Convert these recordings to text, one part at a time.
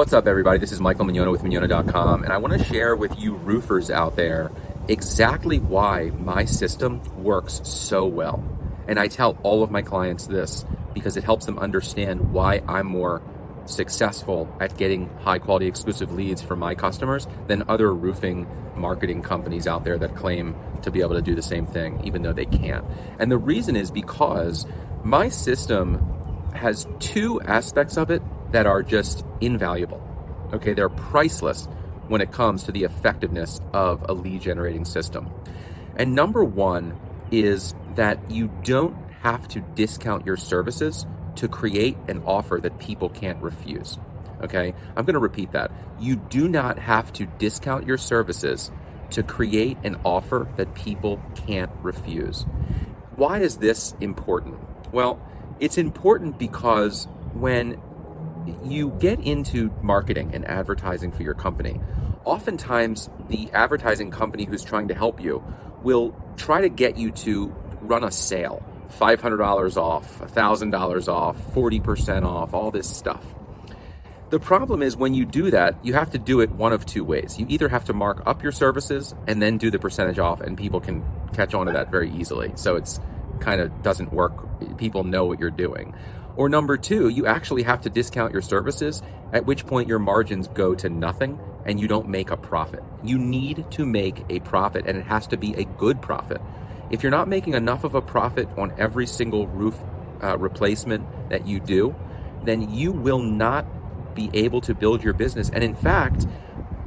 What's up, everybody? This is Michael Minyona with Minyona.com, and I want to share with you roofers out there exactly why my system works so well. And I tell all of my clients this because it helps them understand why I'm more successful at getting high quality exclusive leads for my customers than other roofing marketing companies out there that claim to be able to do the same thing, even though they can't. And the reason is because my system has two aspects of it that are just invaluable. Okay, they're priceless when it comes to the effectiveness of a lead generating system. And number one is that you don't have to discount your services to create an offer that people can't refuse. Okay, I'm going to repeat that. You do not have to discount your services to create an offer that people can't refuse. Why is this important? Well, it's important because when you get into marketing and advertising for your company, oftentimes the advertising company who's trying to help you will try to get you to run a sale $500 off, $1,000 off, 40% off, all this stuff. The problem is when you do that, you have to do it one of two ways. You either have to mark up your services and then do the percentage off, and people can catch on to that very easily. So it's kind of doesn't work. People know what you're doing. Or number two, you actually have to discount your services, at which point your margins go to nothing and you don't make a profit. You need to make a profit, and it has to be a good profit. If you're not making enough of a profit on every single roof uh, replacement that you do, then you will not be able to build your business. And in fact,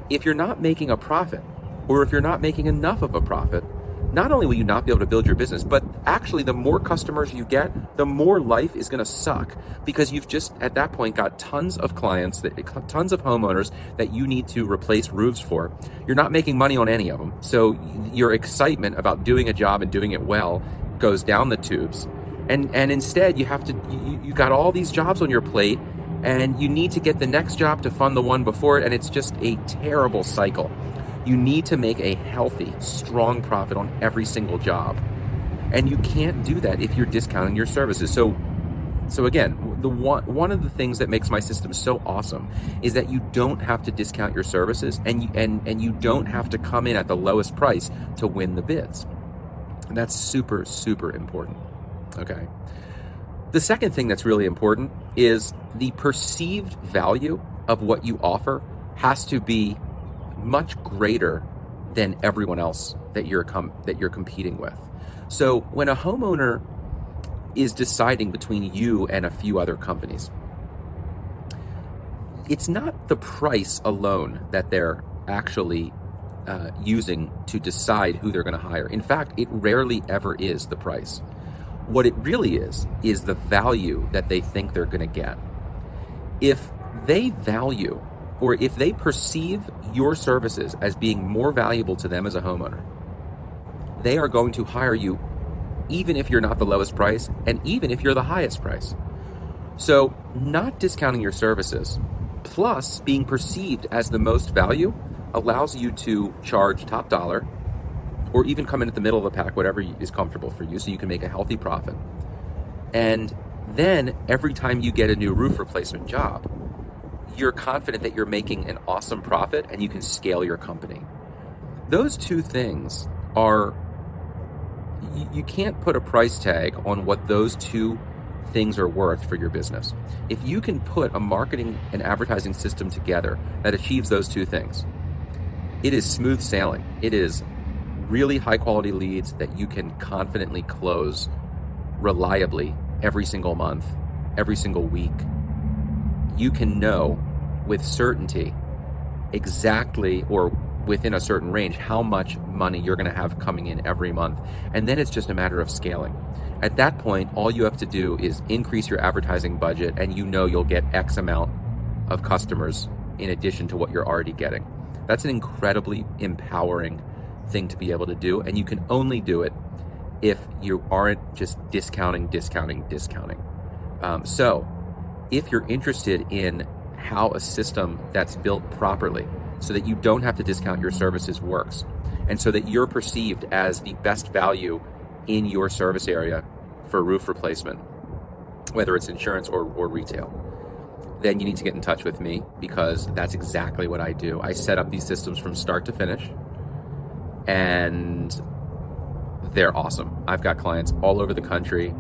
if you're not making a profit, or if you're not making enough of a profit, not only will you not be able to build your business, but actually, the more customers you get, the more life is going to suck because you've just at that point got tons of clients, that, tons of homeowners that you need to replace roofs for. You're not making money on any of them. So your excitement about doing a job and doing it well goes down the tubes. And, and instead, you have to, you, you got all these jobs on your plate and you need to get the next job to fund the one before it. And it's just a terrible cycle. You need to make a healthy, strong profit on every single job. And you can't do that if you're discounting your services. So so again, the one one of the things that makes my system so awesome is that you don't have to discount your services and you, and and you don't have to come in at the lowest price to win the bids. And that's super super important. Okay. The second thing that's really important is the perceived value of what you offer has to be much greater than everyone else that you're com- that you're competing with. So when a homeowner is deciding between you and a few other companies, it's not the price alone that they're actually uh, using to decide who they're going to hire. In fact, it rarely ever is the price. What it really is, is the value that they think they're going to get. If they value or if they perceive your services as being more valuable to them as a homeowner, they are going to hire you even if you're not the lowest price and even if you're the highest price. So, not discounting your services plus being perceived as the most value allows you to charge top dollar or even come in at the middle of the pack, whatever is comfortable for you, so you can make a healthy profit. And then every time you get a new roof replacement job, you're confident that you're making an awesome profit and you can scale your company. Those two things are, you, can't put a price tag on what those two things are worth for your business. If you can put a marketing and advertising system together that achieves those two things, it is smooth sailing. It is really high quality leads that you can confidently close reliably every single month, every single week, you can know with certainty exactly or within a certain range how much money you're going to have coming in every month. And then it's just a matter of scaling. At that point, all you have to do is increase your advertising budget and you know you'll get X amount of customers in addition to what you're already getting. That's an incredibly empowering thing to be able to do. And you can only do it if you aren't just discounting, discounting, discounting. Um, so, if you're interested in how a system that's built properly so that you don't have to discount your services works and so that you're perceived as the best value in your service area for roof replacement, whether it's insurance or, or retail, then you need to get in touch with me because that's exactly what I do. I set up these systems from start to finish, and they're awesome. I've got clients all over the country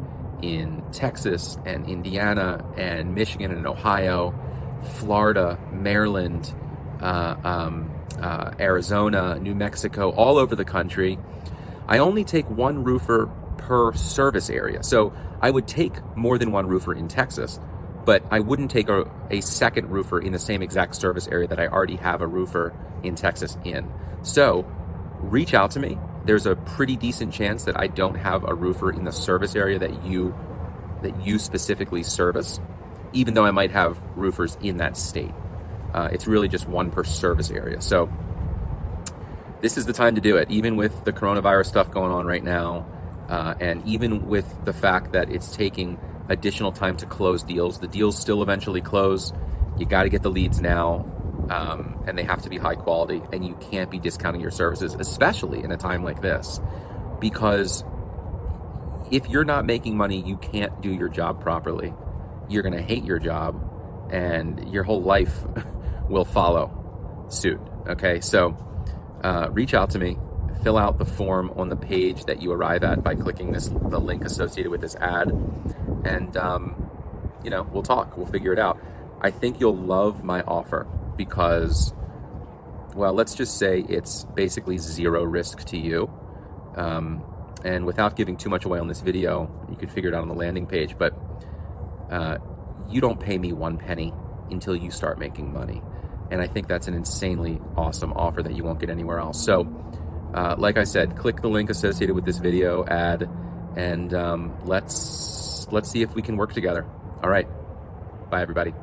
in Texas and Indiana and Michigan and Ohio, Florida, Maryland, uh, um, uh, Arizona, New Mexico, all over the country. I only take one roofer per service area. So I would take more than one roofer in Texas, but I wouldn't take a, a second roofer in the same exact service area that I already have a roofer in Texas in. So reach out to me. There's a pretty decent chance that I don't have a roofer in the service area that you that you specifically service, even though I might have roofers in that state. Uh, it's really just one per service area. So this is the time to do it, even with the coronavirus stuff going on right now, uh, and even with the fact that it's taking additional time to close deals. The deals still eventually close. You got to get the leads now, um, and they have to be high quality, and you can't be discounting your services, especially in a time like this, because if you're not making money, you can't do your job properly. You're going to hate your job, and your whole life will follow suit. Okay, so uh, reach out to me fill out the form on the page that you arrive at by clicking this the link associated with this ad and um, you know we'll talk we'll figure it out i think you'll love my offer because well let's just say it's basically zero risk to you um, and without giving too much away on this video you can figure it out on the landing page but uh, you don't pay me one penny until you start making money and i think that's an insanely awesome offer that you won't get anywhere else so uh, like I said, click the link associated with this video ad, and um, let's let's see if we can work together. All right, bye everybody.